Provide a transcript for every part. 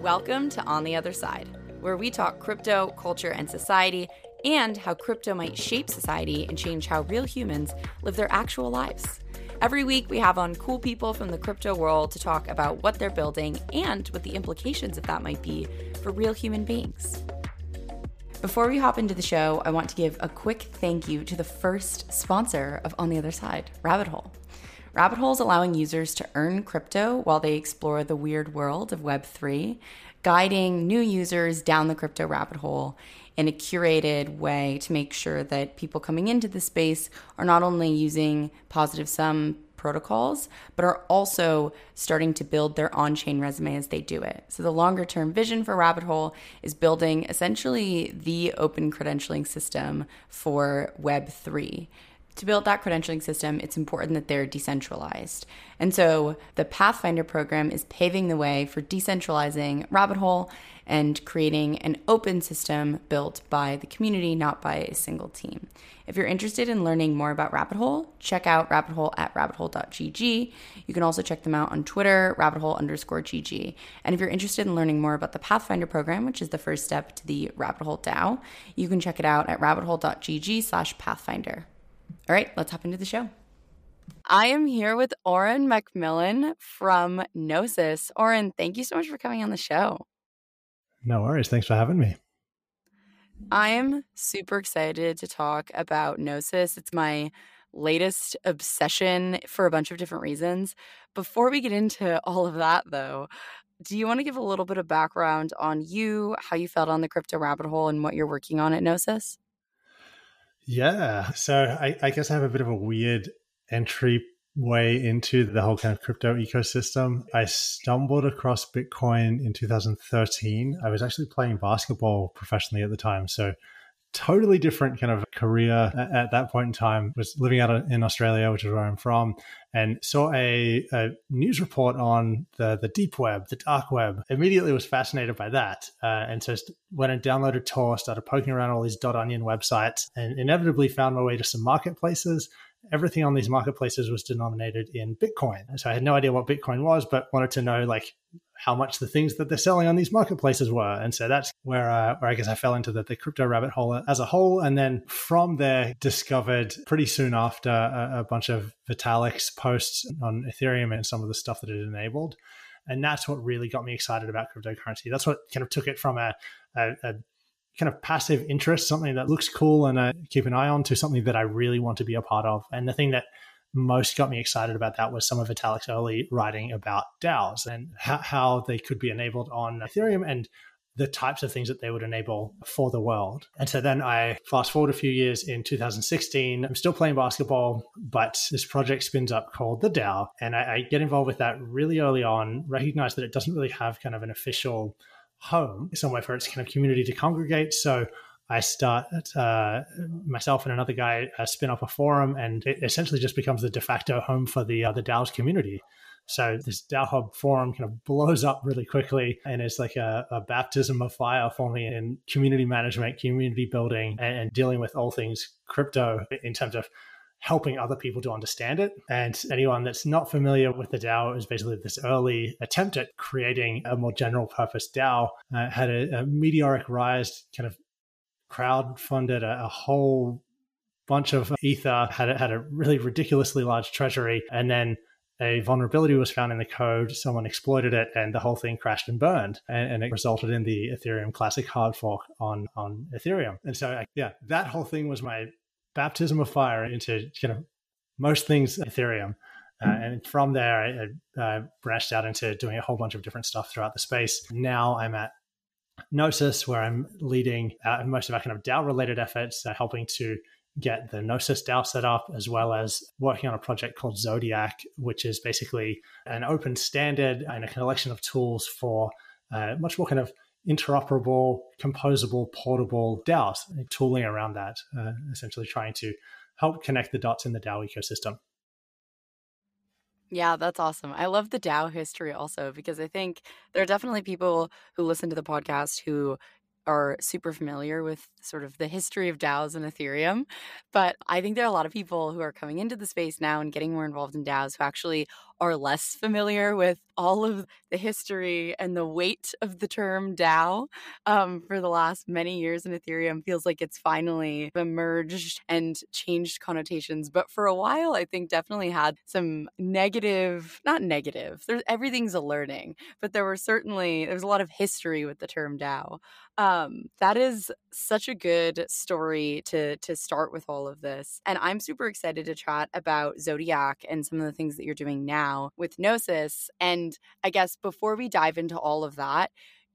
Welcome to On the Other Side, where we talk crypto, culture, and society, and how crypto might shape society and change how real humans live their actual lives. Every week, we have on cool people from the crypto world to talk about what they're building and what the implications of that might be for real human beings. Before we hop into the show, I want to give a quick thank you to the first sponsor of On the Other Side, Rabbit Hole. Rabbit Hole is allowing users to earn crypto while they explore the weird world of Web3, guiding new users down the crypto rabbit hole in a curated way to make sure that people coming into the space are not only using positive sum protocols, but are also starting to build their on chain resume as they do it. So, the longer term vision for Rabbit Hole is building essentially the open credentialing system for Web3 to build that credentialing system, it's important that they're decentralized. And so the Pathfinder program is paving the way for decentralizing Rabbit Hole and creating an open system built by the community, not by a single team. If you're interested in learning more about Rabbit Hole, check out Rabbit Hole at rabbithole.gg. You can also check them out on Twitter, rabbithole underscore GG. And if you're interested in learning more about the Pathfinder program, which is the first step to the Rabbit Hole DAO, you can check it out at rabbithole.gg slash pathfinder. All right, let's hop into the show. I am here with Auryn Macmillan from Gnosis. Auryn, thank you so much for coming on the show. No worries. Thanks for having me. I am super excited to talk about Gnosis. It's my latest obsession for a bunch of different reasons. Before we get into all of that, though, do you want to give a little bit of background on you, how you felt on the crypto rabbit hole, and what you're working on at Gnosis? Yeah. So I, I guess I have a bit of a weird entry way into the whole kind of crypto ecosystem. I stumbled across Bitcoin in 2013. I was actually playing basketball professionally at the time. So totally different kind of career at that point in time. Was living out in australia which is where i'm from and saw a, a news report on the, the deep web the dark web. Immediately was fascinated by that uh, and so went and downloaded tor started poking around all these dot onion websites and inevitably found my way to some marketplaces everything on these marketplaces was denominated in bitcoin so i had no idea what bitcoin was but wanted to know like how much the things that they're selling on these marketplaces were. And so that's where, uh, where I guess I fell into the, the crypto rabbit hole as a whole. And then from there, discovered pretty soon after a, a bunch of Vitalik's posts on Ethereum and some of the stuff that it enabled. And that's what really got me excited about cryptocurrency. That's what kind of took it from a, a, a kind of passive interest, something that looks cool and I keep an eye on, to something that I really want to be a part of. And the thing that most got me excited about that was some of Vitalik's early writing about DAOs and how, they could be enabled on Ethereum and the types of things that they would enable for the world. And so then I fast forward a few years in 2016. I'm still playing basketball, but this project spins up called the DAO. And I, I get involved with that really early on, recognize that it doesn't really have kind of an official home, somewhere for its kind of community to congregate. So I start uh, myself and another guy uh, spin up a forum, and it essentially just becomes the de facto home for the uh, the DAO's community. So this DAO Hub forum kind of blows up really quickly, and it's like a, a baptism of fire for me in community management, community building, and, and dealing with all things crypto in terms of helping other people to understand it. And anyone that's not familiar with the DAO is basically this early attempt at creating a more general purpose DAO. Uh, had a, a, meteoric rise, kind of crowdfunded a, a whole bunch of ether, had a, had a really ridiculously large treasury, and then a vulnerability was found in the code. Someone exploited it, and the whole thing crashed and burned, and, and it resulted in the Ethereum Classic hard fork on on Ethereum. And so, yeah, that whole thing was my baptism of fire into kind of most things Ethereum. Uh, and from there, I, I branched out into doing a whole bunch of different stuff throughout the space. Now I'm at Gnosis, where I'm leading uh, most of our kind of DAO related efforts, uh, helping to get the Gnosis DAO set up, as well as working on a project called Zodiac, which is basically an open standard and a collection of tools for uh, much more kind of interoperable, composable, portable DAOs, tooling around that, uh, essentially trying to help connect the dots in the DAO ecosystem. Yeah, that's awesome. I love the DAO history also because I think there are definitely people who listen to the podcast who are super familiar with sort of the history of DAOs and Ethereum. But I think there are a lot of people who are coming into the space now and getting more involved in DAOs who actually are less familiar with all of the history and the weight of the term DAO um, for the last many years in Ethereum feels like it's finally emerged and changed connotations. But for a while, I think definitely had some negative, not negative, there's everything's a learning, but there were certainly, there's a lot of history with the term DAO. Um, that is such a good story to to start with all of this. And I'm super excited to chat about Zodiac and some of the things that you're doing now with Gnosis. And I guess before we dive into all of that,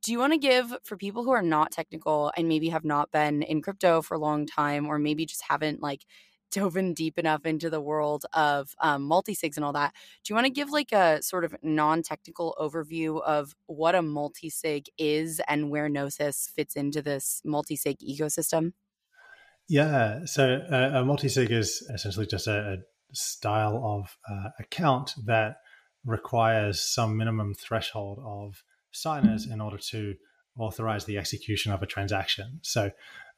do you want to give for people who are not technical and maybe have not been in crypto for a long time or maybe just haven't like dove in deep enough into the world of um, multi-sigs and all that do you want to give like a sort of non-technical overview of what a multi-sig is and where gnosis fits into this multi-sig ecosystem yeah so uh, a multi-sig is essentially just a, a style of uh, account that requires some minimum threshold of signers in order to authorize the execution of a transaction. So,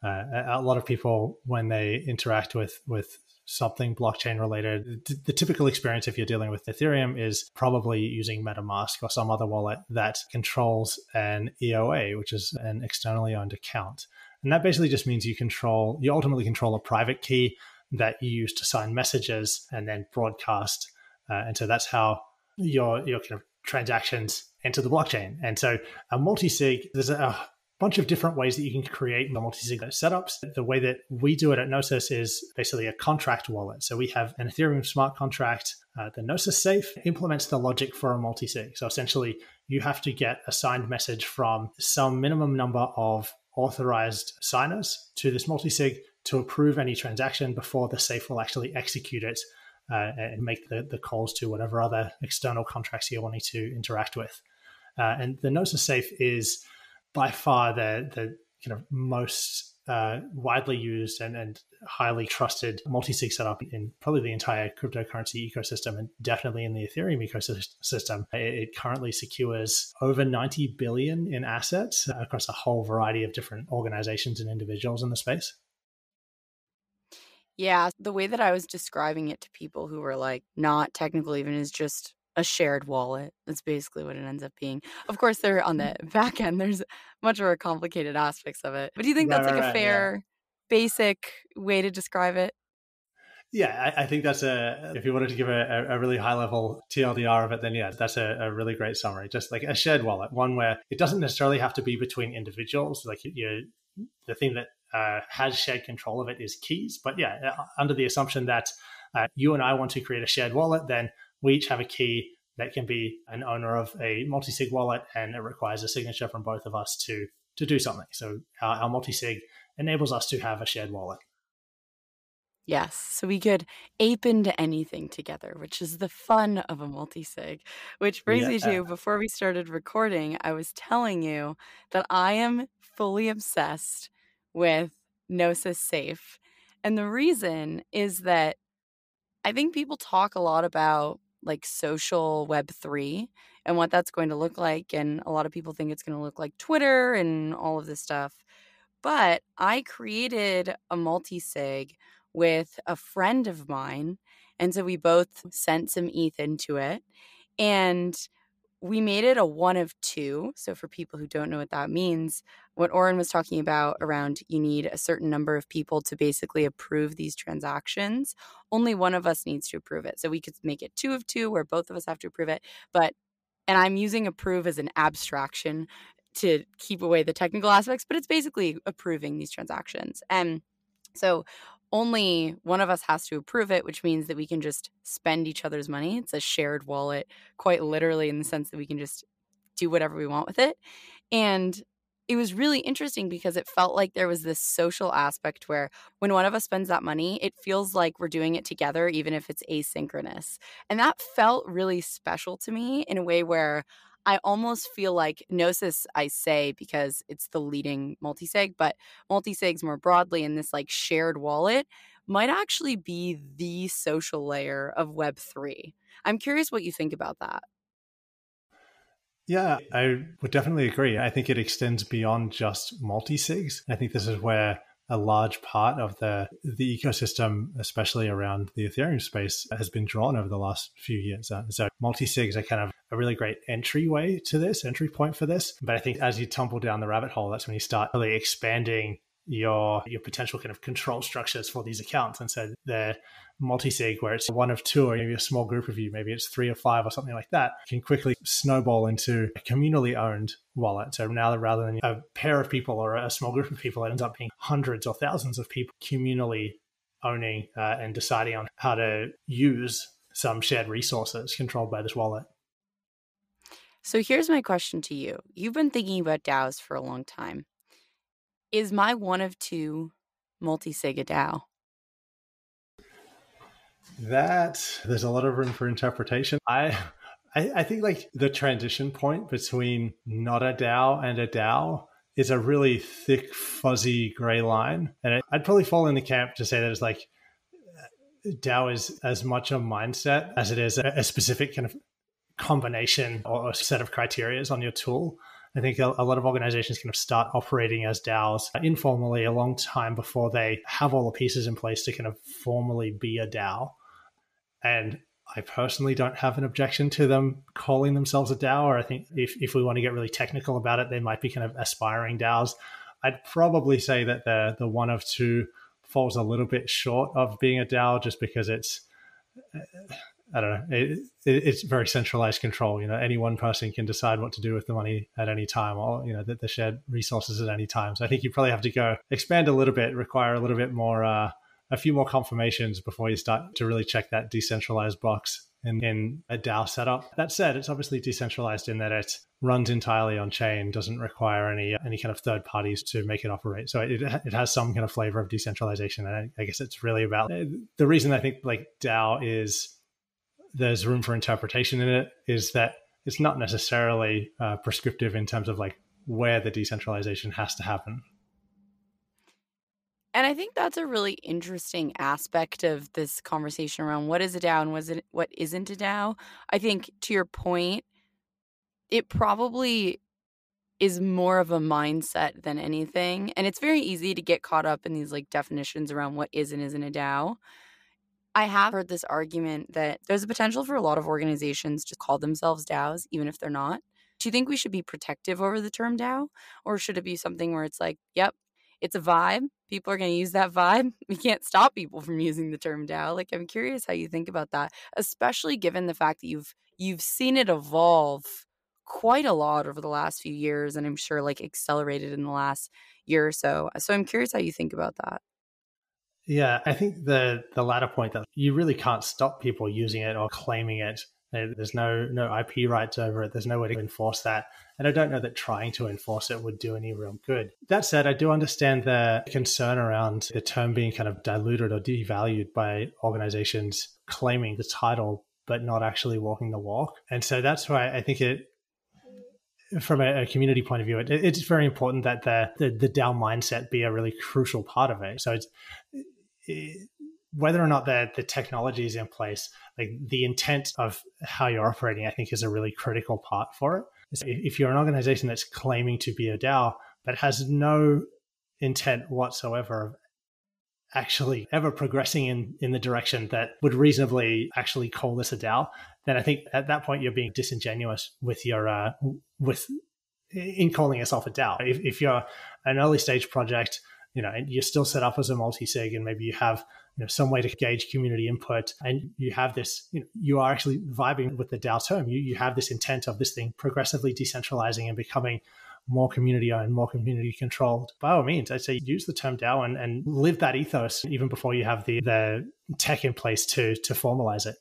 uh, a lot of people, when they interact with with something blockchain related, the typical experience if you're dealing with Ethereum is probably using MetaMask or some other wallet that controls an EOA, which is an externally owned account. And that basically just means you control, you ultimately control a private key that you use to sign messages and then broadcast. Uh, and so that's how your your kind of transactions enter the blockchain. And so a multi-sig, there's a bunch of different ways that you can create multi-sig setups. The way that we do it at Gnosis is basically a contract wallet. So we have an Ethereum smart contract. Uh, the Gnosis safe implements the logic for a multi-sig. So essentially, you have to get a signed message from some minimum number of authorized signers to this multi-sig to approve any transaction before the safe will actually execute it uh, and make the, the calls to whatever other external contracts you're wanting to interact with. Uh, and the Gnosis Safe is by far the, the kind of most uh, widely used and, and highly trusted multi-sig setup in probably the entire cryptocurrency ecosystem and definitely in the Ethereum ecosystem. It, it currently secures over 90 billion in assets across a whole variety of different organizations and individuals in the space. Yeah, the way that I was describing it to people who were like not technical even is just a shared wallet. That's basically what it ends up being. Of course, they're on the back end. There's much more complicated aspects of it. But do you think that's right, like right, a fair, yeah. basic way to describe it? Yeah, I, I, think that's a. If you wanted to give a, a really high level TLDR of it, then yeah, that's a, a, really great summary. Just like a shared wallet, one where it doesn't necessarily have to be between individuals. Like you, the thing that uh, has shared control of it is keys. But yeah, uh, under the assumption that uh, you and I want to create a shared wallet, then we each have a key that can be an owner of a multi-sig wallet, and it requires a signature from both of us to to do something. So our, our multi-sig enables us to have a shared wallet. Yes, so we could ape into anything together, which is the fun of a multi-sig. Which brings yeah. me to before we started recording, I was telling you that I am fully obsessed with Gnosis Safe. And the reason is that I think people talk a lot about like social web3 and what that's going to look like and a lot of people think it's going to look like Twitter and all of this stuff. But I created a multi-sig with a friend of mine and so we both sent some ETH into it and we made it a one of two. So, for people who don't know what that means, what Auryn was talking about around you need a certain number of people to basically approve these transactions, only one of us needs to approve it. So, we could make it two of two where both of us have to approve it. But, and I'm using approve as an abstraction to keep away the technical aspects, but it's basically approving these transactions. And so, only one of us has to approve it, which means that we can just spend each other's money. It's a shared wallet, quite literally, in the sense that we can just do whatever we want with it. And it was really interesting because it felt like there was this social aspect where when one of us spends that money, it feels like we're doing it together, even if it's asynchronous. And that felt really special to me in a way where I almost feel like Gnosis, I say because it's the leading multisig, but multisigs more broadly in this like shared wallet might actually be the social layer of Web3. I'm curious what you think about that. Yeah, I would definitely agree. I think it extends beyond just multi-sigs. I think this is where a large part of the the ecosystem, especially around the Ethereum space, has been drawn over the last few years. Uh, so multi sigs are kind of a really great entryway to this, entry point for this. But I think as you tumble down the rabbit hole, that's when you start really expanding your your potential kind of control structures for these accounts. And so the multi-sig where it's one of two or maybe a small group of you, maybe it's three or five or something like that, can quickly snowball into a communally owned wallet. So now rather than a pair of people or a small group of people, it ends up being hundreds or thousands of people communally owning uh, and deciding on how to use some shared resources controlled by this wallet. So here's my question to you. You've been thinking about DAOs for a long time. Is my one of two multi-sig a DAO? That there's a lot of room for interpretation. I, I, think like the transition point between not a DAO and a DAO is a really thick, fuzzy gray line, and I'd probably fall in the camp to say that it's like uh, DAO is as much a mindset as it is a, specific kind of combination or set of criterias on your tool. I think a, a, lot of organizations kind of start operating as DAOs informally a long time before they have all the pieces in place to kind of formally be a DAO. And I personally don't have an objection to them calling themselves a DAO, or I think if, if we want to get really technical about it, they might be kind of aspiring DAOs. I'd probably say that the the one of two falls a little bit short of being a DAO just because it's I don't know. It, it, it's very centralized control. You know, any one person can decide what to do with the money at any time, or you know, the, the shared resources at any time. So I think you probably have to go expand a little bit, require a little bit more, uh, a few more confirmations before you start to really check that decentralized box in, in a DAO setup. That said, it's obviously decentralized in that it runs entirely on chain, doesn't require any any kind of third parties to make it operate. So it, it has some kind of flavor of decentralization. And I, I guess it's really about the reason I think like DAO is there's room for interpretation in it is that it's not necessarily uh, prescriptive in terms of like where the decentralization has to happen. And I think that's a really interesting aspect of this conversation around what is a DAO and what, is what isn't a DAO. I think to your point, it probably is more of a mindset than anything. And it's very easy to get caught up in these like definitions around what is and isn't a DAO. I have heard this argument that there's a potential for a lot of organizations to call themselves DAOs, even if they're not. Do you think we should be protective over the term DAO? Or should it be something where it's like, yep, it's a vibe. People are going to use that vibe. We can't stop people from using the term DAO. Like I'm curious how you think about that, especially given the fact that you've you've seen it evolve quite a lot over the last few years and I'm sure like accelerated in the last year or so. So I'm curious how you think about that. Yeah, I think the the latter point that you really can't stop people using it or claiming it. There's no no IP rights over it. There's no way to enforce that, and I don't know that trying to enforce it would do any real good. That said, I do understand the concern around the term being kind of diluted or devalued by organizations claiming the title but not actually walking the walk, and so that's why I think it from a, community point of view, it, it's very important that the, the, the DAO mindset be a really crucial part of it. So it's whether or not the the technology is in place, like the intent of how you're operating, I think is a really critical part for it. If you're an organization that's claiming to be a DAO but has no intent whatsoever of actually ever progressing in in the direction that would reasonably actually call this a DAO, then I think at that point you're being disingenuous with your uh, with in calling yourself a DAO. If, if you're an early stage project you know, and you're still set up as a multi-sig and maybe you have you know, some way to gauge community input and you have this, you know, you are actually vibing with the DAO term. You, you have this intent of this thing progressively decentralizing and becoming more community owned, more community controlled. By all means, I'd say use the term DAO and, and live that ethos even before you have the, the tech in place to, to formalize it.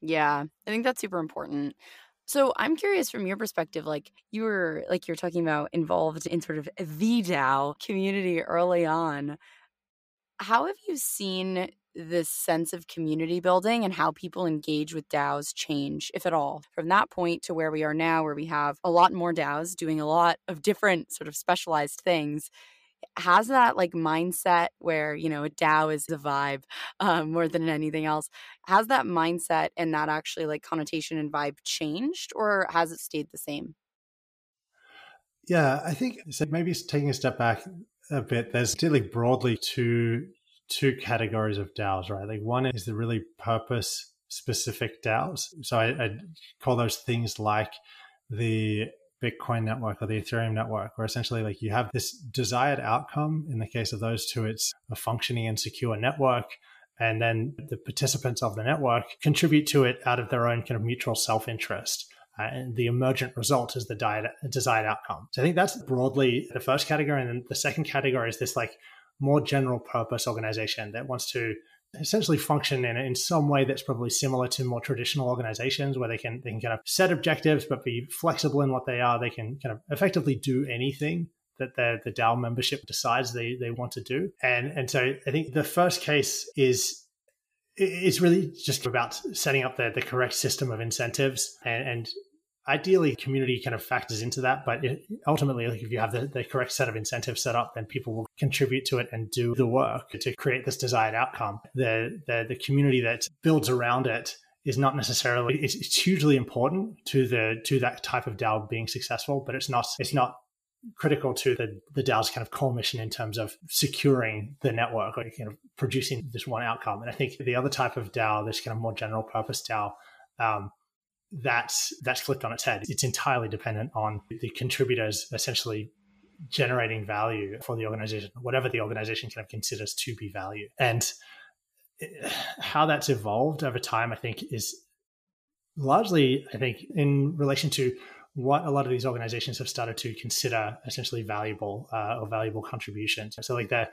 Yeah, I think that's super important. So I'm curious from your perspective, like you were like you're talking about involved in sort of the DAO community early on. How have you seen this sense of community building and how people engage with DAOs change, if at all, from that point to where we are now, where we have a lot more DAOs doing a lot of different sort of specialized things? Has that like mindset where you know a DAO is a vibe um, more than anything else. Has that mindset and that actually like connotation and vibe changed, or has it stayed the same? Yeah, I think so maybe taking a step back, a bit, there's really broadly two two categories of DAOs, right? Like one is the really purpose specific DAOs. So I, I call those things like the Bitcoin network or the Ethereum network, where essentially like you have this desired outcome. In the case of those two, it's a functioning and secure network. And then the participants of the network contribute to it out of their own kind of mutual self interest. Uh, and the emergent result is the diet, desired outcome. So I think that's broadly the first category. And then the second category is this like more general purpose organization that wants to essentially function in, in some way that's probably similar to more traditional organizations where they can they can kind of set objectives but be flexible in what they are they can kind of effectively do anything that the, the DAO membership decides they, they want to do. And and so I think the first case is it's really just about setting up the, the correct system of incentives and, and ideally community kind of factors into that but it, ultimately like if you have the, the correct set of incentives set up then people will contribute to it and do the work to create this desired outcome the the, the community that builds around it is not necessarily it's, it's hugely important to the to that type of DAO being successful, but it's not it's not critical to the, the DAO's kind of core mission in terms of securing the network or kind of producing this one outcome. And I think the other type of DAO, this kind of more general purpose DAO, um, that's that's flipped on its head. It's entirely dependent on the contributors essentially generating value for the organization, whatever the organization kind of considers to be value. And eh, how that's evolved over time, I think, is largely, I think, in relation to what a lot of these organizations have started to consider essentially valuable uh, or valuable contributions. So, like the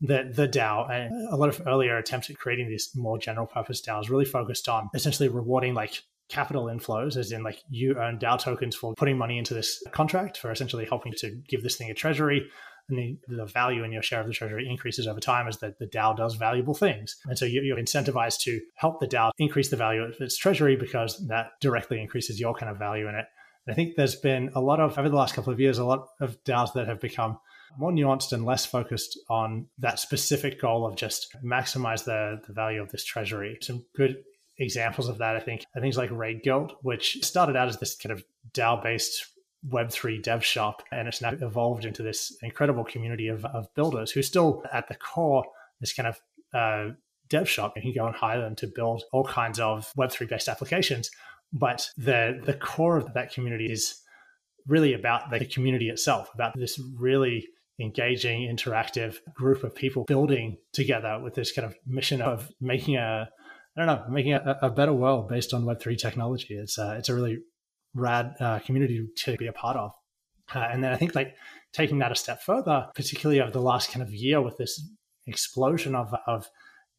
the the DAO, and a lot of earlier attempts at creating this more general purpose DAOs really focused on essentially rewarding like capital inflows, as in like you earn DAO tokens for putting money into this contract for essentially helping to give this thing a treasury. And the, the value in your share of the treasury increases over time as the, the DAO does valuable things. And so you, you're incentivized to help the DAO increase the value of its treasury because that directly increases your kind of value in it. And I think there's been a lot of, over the last couple of years, a lot of DAOs that have become more nuanced and less focused on that specific goal of just maximize the, the value of this treasury. Some good examples of that, I think, are things like Raid Guild, which started out as this kind of DAO based Web3 dev shop, and it's now evolved into this incredible community of, of builders who still, at the core, this kind of uh, dev shop. You can go and hire them to build all kinds of Web3 based applications. But the, the core of that community is really about the community itself, about this really engaging, interactive group of people building together with this kind of mission of making a I don't know, making a, a better world based on Web three technology. It's uh, it's a really rad uh, community to be a part of. Uh, and then I think like taking that a step further, particularly over the last kind of year with this explosion of of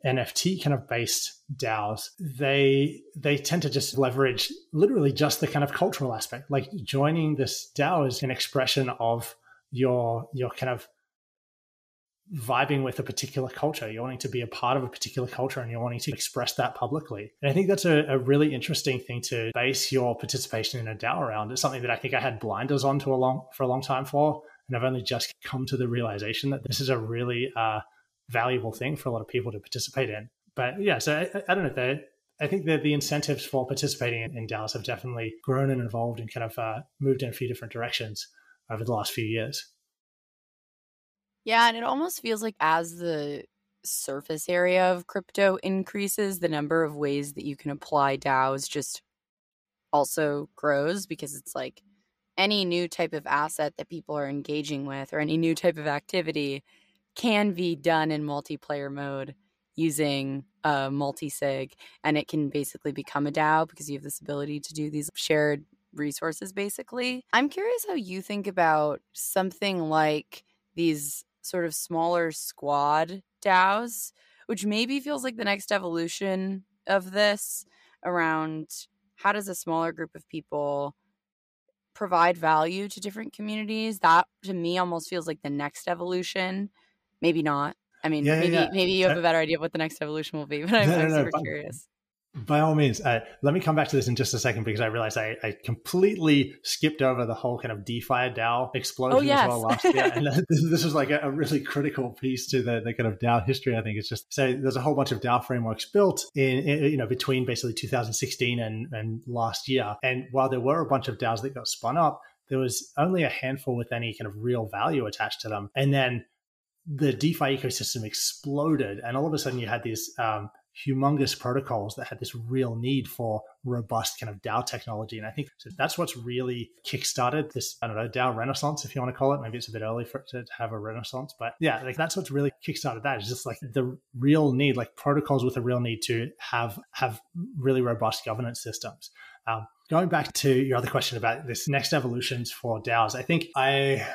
NFT kind of based DAOs, they they tend to just leverage literally just the kind of cultural aspect. Like joining this DAO is an expression of your your kind of vibing with a particular culture. You're wanting to be a part of a particular culture and you're wanting to express that publicly. And I think that's a, a, really interesting thing to base your participation in a DAO around. It's something that I think I had blinders on to a long for a long time for. And I've only just come to the realization that this is a really uh, valuable thing for a lot of people to participate in. But yeah, so I, I don't know. The, I think that the incentives for participating in, in DAOs have definitely grown and evolved and kind of uh, moved in a few different directions over the last few years. Yeah, and it almost feels like as the surface area of crypto increases, the number of ways that you can apply DAOs just also grows because it's like any new type of asset that people are engaging with or any new type of activity can be done in multiplayer mode using a multi-sig and it can basically become a DAO because you have this ability to do these shared resources basically. I'm curious how you think about something like these sort of smaller squad DAOs, which maybe feels like the next evolution of this around how does a smaller group of people provide value to different communities. That to me almost feels like the next evolution. Maybe not. I mean, yeah, maybe yeah. maybe you have a better idea of what the next evolution will be, but I'm, no, no, super no, curious. By all means, uh, let me come back to this in just a second because I realized I, I completely skipped over the whole kind of DeFi DAO explosion oh, yes. as well last year. And this, this was like a, a, really critical piece to the, the kind of DAO history. I think it's just so there's a whole bunch of DAO frameworks built in, in you know between basically 2016 and, and last year. And while there were a bunch of DAOs that got spun up, there was only a handful with any kind of real value attached to them. And then the DeFi ecosystem exploded, and all of a sudden you had these um, humongous protocols that had this real need for robust kind of DAO technology. And I think that's what's really kickstarted this, I don't know, DAO renaissance, if you want to call it. Maybe it's a bit early for it to have a renaissance, but yeah, like that's what's really kickstarted that is just like the real need, like protocols with a real need to have, have really robust governance systems. Um, going back to your other question about this next evolutions for DAOs, I think I,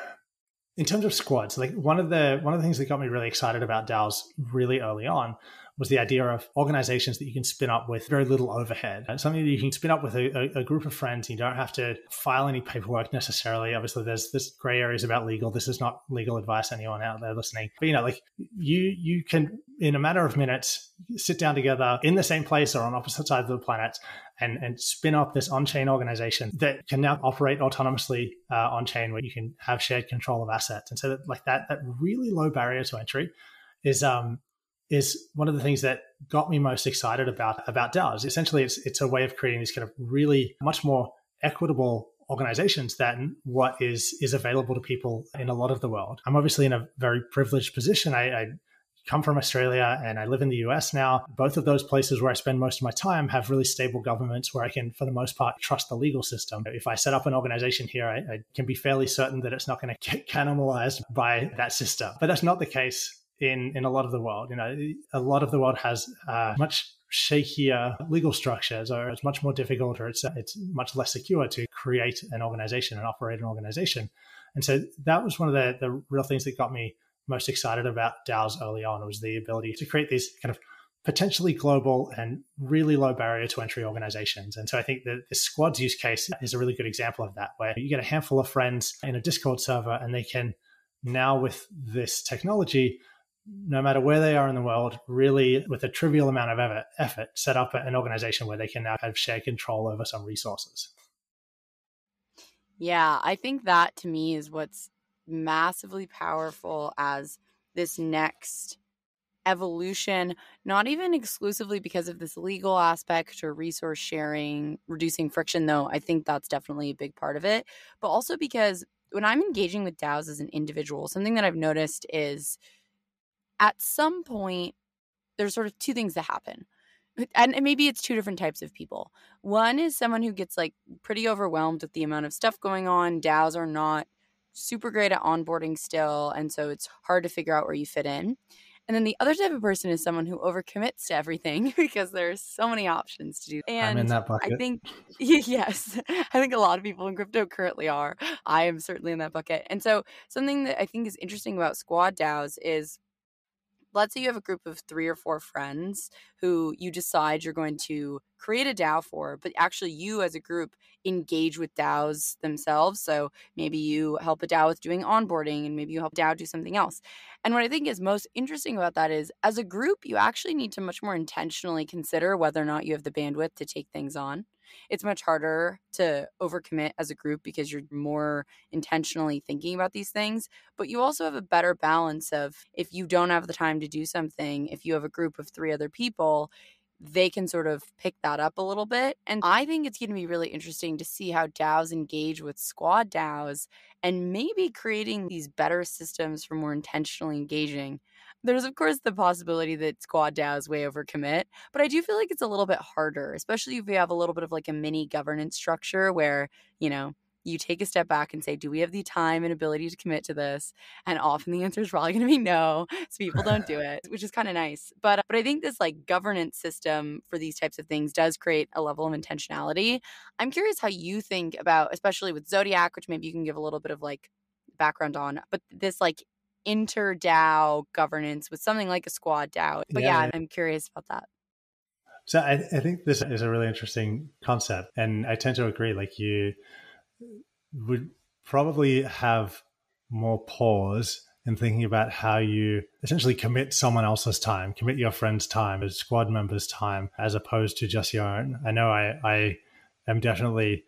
in terms of squads, like one of the one of the things that got me really excited about DAOs really early on was the idea of organizations that you can spin up with very little overhead. And something that you can spin up with a, a, group of friends. You don't have to file any paperwork necessarily. Obviously, there's this gray areas about legal. This is not legal advice. Anyone out there listening, but you know, like you you can in a matter of minutes sit down together in the same place or on opposite sides of the planet and, and spin up this on-chain organization that can now operate autonomously uh, on-chain where you can have shared control of assets and so that, like that that really low barrier to entry is um is one of the things that got me most excited about about DAOs. Essentially, it's it's a way of creating these kind of really much more equitable organizations than what is is available to people in a lot of the world. I'm obviously in a very privileged position. I, I come from Australia and I live in the US now. Both of those places where I spend most of my time have really stable governments where I can, for the most part, trust the legal system. If I set up an organization here, I, I can be fairly certain that it's not going to get cannibalized by that system. But that's not the case in in a lot of the world. You know, a lot of the world has uh, much shakier legal structures, or it's much more difficult, or it's it's much less secure to create an organization and operate an organization. And so that was one of the the real things that got me most excited about DAOs early on was the ability to create these kind of potentially global and really low barrier to entry organizations. And so I think that the squads use case is a really good example of that, where you get a handful of friends in a Discord server and they can now with this technology no matter where they are in the world, really with a trivial amount of effort, set up an organization where they can now have shared control over some resources. Yeah, I think that to me is what's massively powerful as this next evolution, not even exclusively because of this legal aspect or resource sharing, reducing friction, though I think that's definitely a big part of it, but also because when I'm engaging with DAOs as an individual, something that I've noticed is at some point, there's sort of two things that happen. And maybe it's two different types of people. One is someone who gets like pretty overwhelmed with the amount of stuff going on. DAOs are not super great at onboarding still. And so it's hard to figure out where you fit in. And then the other type of person is someone who overcommits to everything because there's so many options to do. And I'm in that bucket. I think, yes, I think a lot of people in crypto currently are. I am certainly in that bucket. And so something that I think is interesting about squad DAOs is let's say you have a group of three or four friends who you decide you're going to create a DAO for, but actually you as a group engage with DAOs themselves. So maybe you help a DAO with doing onboarding and maybe you help DAO do something else. And what I think is most interesting about that is as a group, you actually need to much more intentionally consider whether or not you have the bandwidth to take things on it's much harder to overcommit as a group because you're more intentionally thinking about these things. But you also have a better balance of if you don't have the time to do something, if you have a group of three other people, they can sort of pick that up a little bit. And I think it's going to be really interesting to see how DAOs engage with squad DAOs and maybe creating these better systems for more intentionally engaging. There's, of course, the possibility that squad DAOs way overcommit, but I do feel like it's a little bit harder, especially if you have a little bit of like a mini governance structure where, you know, you take a step back and say, do we have the time and ability to commit to this? And often the answer is probably going to be no. So people don't do it, which is kind of nice. But but I think this like governance system for these types of things does create a level of intentionality. I'm curious how you think about, especially with Zodiac, which maybe you can give a little bit of like background on, but this like inter DAO governance with something like a squad DAO. But yeah, yeah I'm curious about that. So I, I think this is a really interesting concept, and I tend to agree. Like you would probably have more pause in thinking about how you essentially commit someone else's time, commit your friend's time, a squad member's time, as opposed to just your own. I know I, I am definitely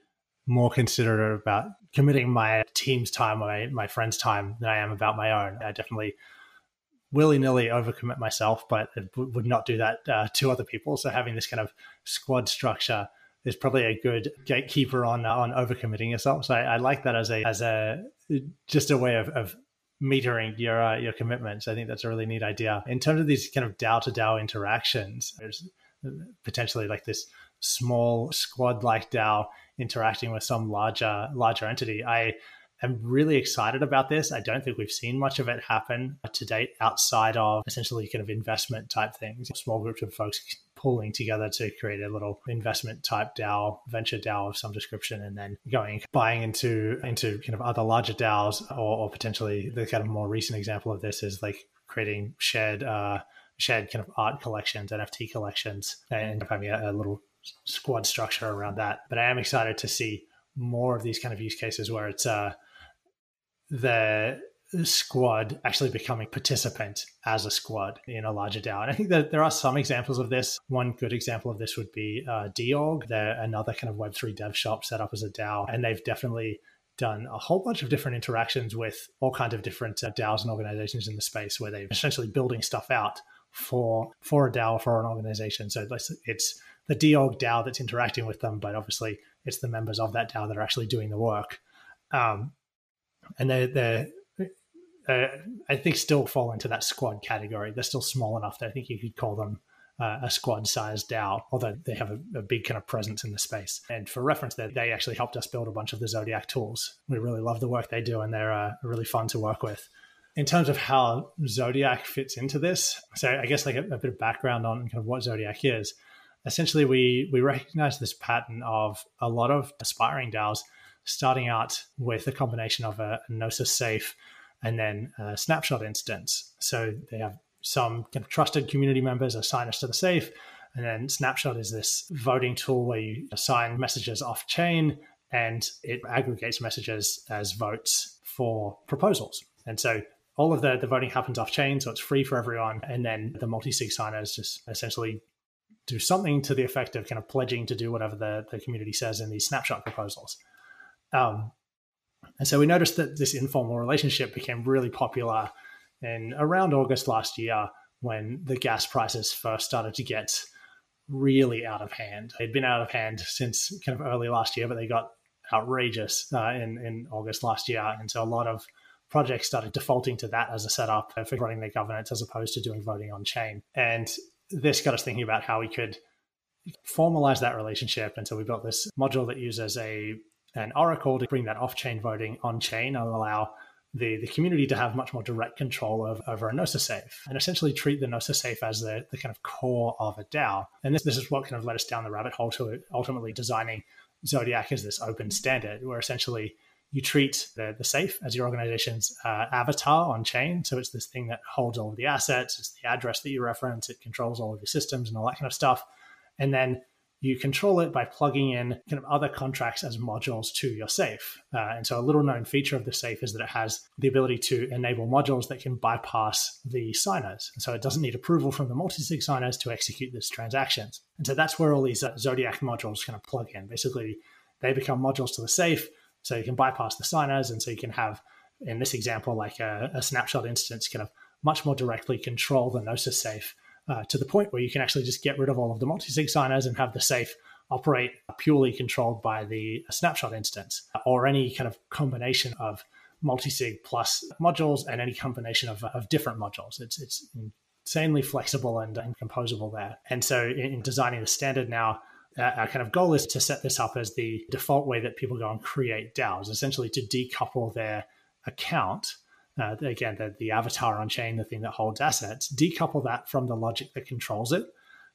more considerate about committing my team's time or my, my friend's time than I am about my own. I definitely willy nilly overcommit myself, but would not do that uh, to other people. So having this kind of squad structure is probably a good gatekeeper on on overcommitting yourself. So I, I, like that as a as a just a way of, of metering your uh, your commitments. I think that's a really neat idea. In terms of these kind of DAO to DAO interactions, there's potentially like this small squad like DAO interacting with some larger larger entity. I am really excited about this. I don't think we've seen much of it happen to date outside of essentially kind of investment type things. Small groups of folks pulling together to create a little investment type DAO, venture DAO of some description, and then going buying into into kind of other larger DAOs, or, or potentially the kind of more recent example of this is like creating shared uh, shared kind of art collections, NFT collections, and having a, a little squad structure around that. But I am excited to see more of these kind of use cases where it's uh, the squad actually becoming participant as a squad in a larger DAO. And I think that there are some examples of this. One good example of this would be uh. They're another kind of Web3 dev shop set up as a DAO, and they've definitely done a whole bunch of different interactions with all kinds of different uh, DAOs and organizations in the space where they're essentially building stuff out for for a DAO for an organization. So it's the dOrg DAO that's interacting with them, but obviously it's the members of that DAO that are actually doing the work. Um, and they they uh, I think still fall into that squad category. They're still small enough that I think you could call them uh, a squad sized DAO, although they have a, a, big kind of presence in the space. And for reference, that they actually helped us build a bunch of the Zodiac tools. We really love the work they do, and they're uh, really fun to work with. In terms of how Zodiac fits into this, so I guess like a, a bit of background on kind of what Zodiac is essentially we we recognize this pattern of a lot of aspiring DAOs starting out with a combination of a, a Gnosis safe and then a snapshot instance. So they have some kind of trusted community members assign us to the safe. And then Snapshot is this voting tool where you assign messages off chain and it aggregates messages as votes for proposals. And so all of the, the voting happens off chain, so it's free for everyone. And then the multi sig signers just essentially do something to the effect of kind of pledging to do whatever the, the community says in these snapshot proposals. Um, and so we noticed that this informal relationship became really popular in around August last year when the gas prices first started to get really out of hand. They'd been out of hand since kind of early last year, but they got outrageous uh, in, in August last year. And so a lot of projects started defaulting to that as a setup for running their governance as opposed to doing voting on chain. And this got us thinking about how we could formalize that relationship. And so we built this module that uses a an oracle to bring that off-chain voting on-chain and allow the, the community to have much more direct control of, over a Gnosis safe and essentially treat the Gnosis safe as the, the kind of core of a DAO. And this, this is what kind of led us down the rabbit hole to ultimately designing Zodiac as this open standard, where essentially you treat the, the safe as your organization's uh, avatar on chain. So it's this thing that holds all of the assets, it's the address that you reference, it controls all of your systems and all that kind of stuff. And then you control it by plugging in kind of other contracts as modules to your safe. Uh, and so a little known feature of the safe is that it has the ability to enable modules that can bypass the signers. And so it doesn't need approval from the multi-sig signers to execute these transactions. And so that's where all these uh, Zodiac modules kind of plug in. Basically, they become modules to the safe so you can bypass the signers, and so you can have, in this example, like a, a snapshot instance, kind of much more directly control the Gnosis safe uh, to the point where you can actually just get rid of all of the multi-sig signers and have the safe operate purely controlled by the snapshot instance or any kind of combination of multi-sig plus modules and any combination of, of different modules. It's, it's insanely flexible and, and composable there. And so in, in designing the standard now, our kind of goal is to set this up as the default way that people go and create DAOs, essentially to decouple their account. Uh, again, the, the avatar on chain, the thing that holds assets, decouple that from the logic that controls it.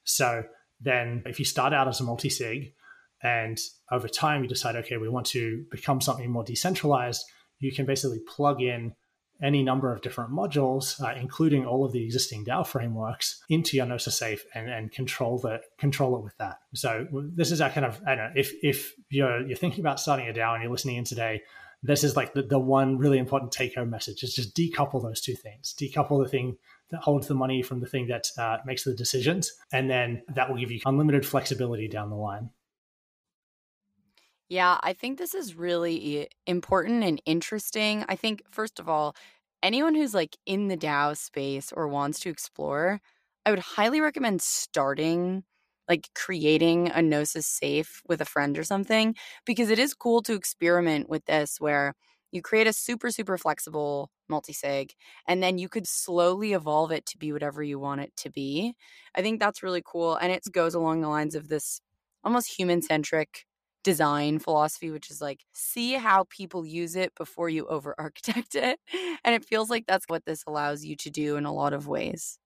So then, if you start out as a multi sig and over time you decide, okay, we want to become something more decentralized, you can basically plug in any number of different modules, uh, including all of the existing DAO frameworks, into your Gnosis Safe and, and control the control it with that. So this is that kind of I don't know if if you're you're thinking about starting a DAO and you're listening in today, this is like the, the one really important take home message is just decouple those two things. Decouple the thing that holds the money from the thing that uh, makes the decisions, and then that will give you unlimited flexibility down the line. Yeah, I think this is really important and interesting. I think, first of all, anyone who's like in the DAO space or wants to explore, I would highly recommend starting like creating a Gnosis safe with a friend or something because it is cool to experiment with this where You create a super, super flexible multisig, and then you could slowly evolve it to be whatever you want it to be. I think that's really cool. And it goes along the lines of this almost human centric design philosophy, which is like see how people use it before you over architect it. And it feels like that's what this allows you to do in a lot of ways.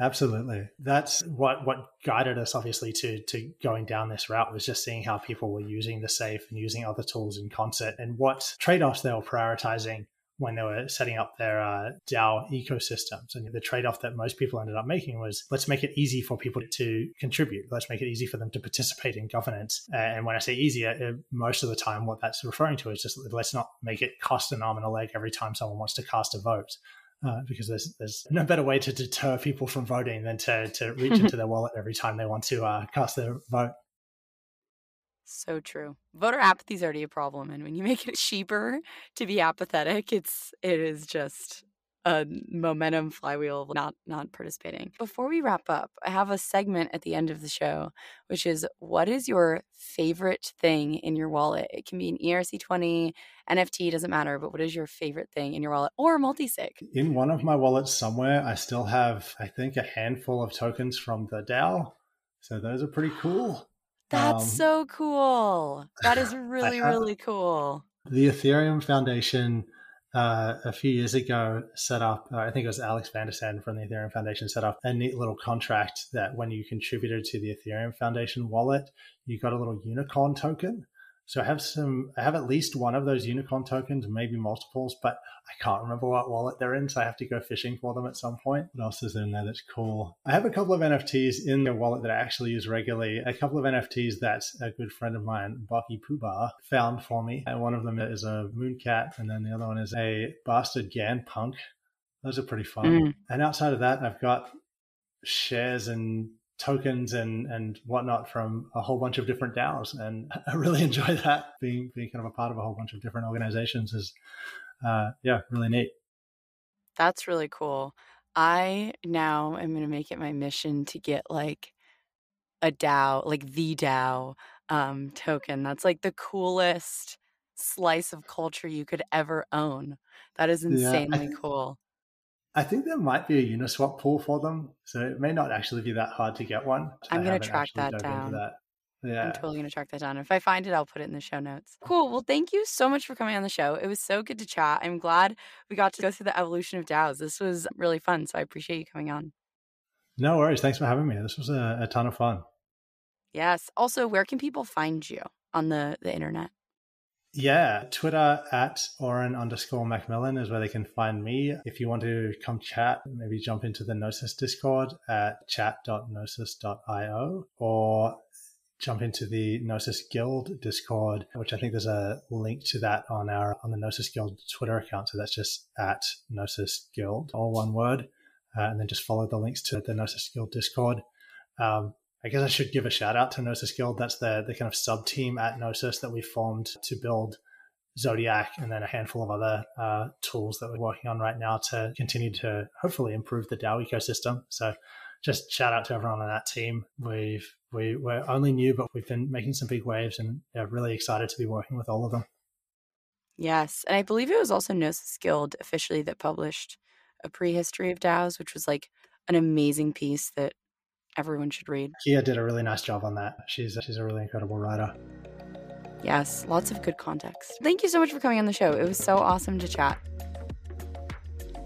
Absolutely. That's what what guided us obviously to to going down this route was just seeing how people were using the safe and using other tools in concert and what trade-offs they were prioritizing when they were setting up their uh, DAO ecosystems. And the trade off that most people ended up making was let's make it easy for people to contribute. Let's make it easy for them to participate in governance. And when I say easier, uh, most of the time, what that's referring to is just let's not make it cost an arm and a leg every time someone wants to cast a vote. Uh, because there's there's no better way to deter people from voting than to to reach into their wallet every time they want to uh, cast their vote. So true. Voter apathy is already a problem, and when you make it cheaper to be apathetic, it's it is just a momentum flywheel of not not participating. Before we wrap up, I have a segment at the end of the show, which is what is your favorite thing in your wallet? It can be an ERC20, NFT, doesn't matter, but what is your favorite thing in your wallet or multi-sig? In one of my wallets somewhere, I still have, I think, a handful of tokens from the DAO. So those are pretty cool. That's um, so cool. That is really, really cool. The Ethereum Foundation uh, a few years ago set up, uh, I think it was Alex van from the Ethereum Foundation set up a neat little contract that when you contributed to the Ethereum Foundation wallet, you got a little unicorn token. So I have some, I have at least one of those unicorn tokens, maybe multiples, but I can't remember what wallet they're in. So I have to go fishing for them at some point. What else is in there that's cool? I have a couple of NFTs in the wallet that I actually use regularly. A couple of NFTs that a good friend of mine, Baki Pubar, found for me. And one of them is a Mooncat, and then the other one is a Bastard Gan Punk. Those are pretty fun. Mm. And outside of that, I've got shares and tokens and and whatnot from a whole bunch of different DAOs, and I really enjoy that being being kind of a part of a whole bunch of different organizations is uh, yeah really neat. That's really cool. I now am going to make it my mission to get like a DAO, like the DAO um, token. That's like the coolest slice of culture you could ever own. That is insanely yeah. cool. I think there might be a Uniswap pool for them, so it may not actually be that hard to get one. I'm going to track that down. That. Yeah. I'm totally going to track that down. If I find it, I'll put it in the show notes. Cool. Well, thank you so much for coming on the show. It was so good to chat. I'm glad we got to go through the evolution of DAOs. This was really fun. So I appreciate you coming on. No worries. Thanks for having me. This was a, a ton of fun. Yes. Also, where can people find you on the, the internet? Yeah, Twitter at Auryn underscore Macmillan is where they can find me. If you want to come chat, maybe jump into the Gnosis Discord at chat.gnosis.io or jump into the Gnosis Guild Discord, which I think there's a link to that on our on the Gnosis Guild Twitter account. So that's just at Gnosis Guild, all one word, uh, and then just follow the links to the Gnosis Guild Discord. Um, I guess I should give a shout out to Gnosis Guild. That's the the kind of sub team at Gnosis that we formed to build Zodiac and then a handful of other uh, tools that we're working on right now to continue to hopefully improve the DAO ecosystem. So just shout out to everyone on that team. We've we, we're only new, but we've been making some big waves and yeah, really excited to be working with all of them. Yes. And I believe it was also Gnosis Guild officially that published a prehistory of DAOs, which was like an amazing piece that everyone should read. Kia did a really nice job on that. She's she's a really incredible writer. Yes, lots of good context. Thank you so much for coming on the show. It was so awesome to chat.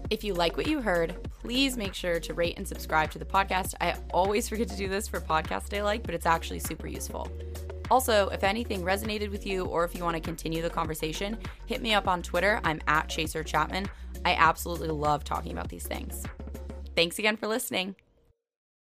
If you like what you heard, please make sure to rate and subscribe to the podcast. I always forget to do this for podcasts I like, but it's actually super useful. Also, if anything resonated with you or if you want to continue the conversation, hit me up on Twitter. I'm at Chaser Chapman. I absolutely love talking about these things. Thanks again for listening.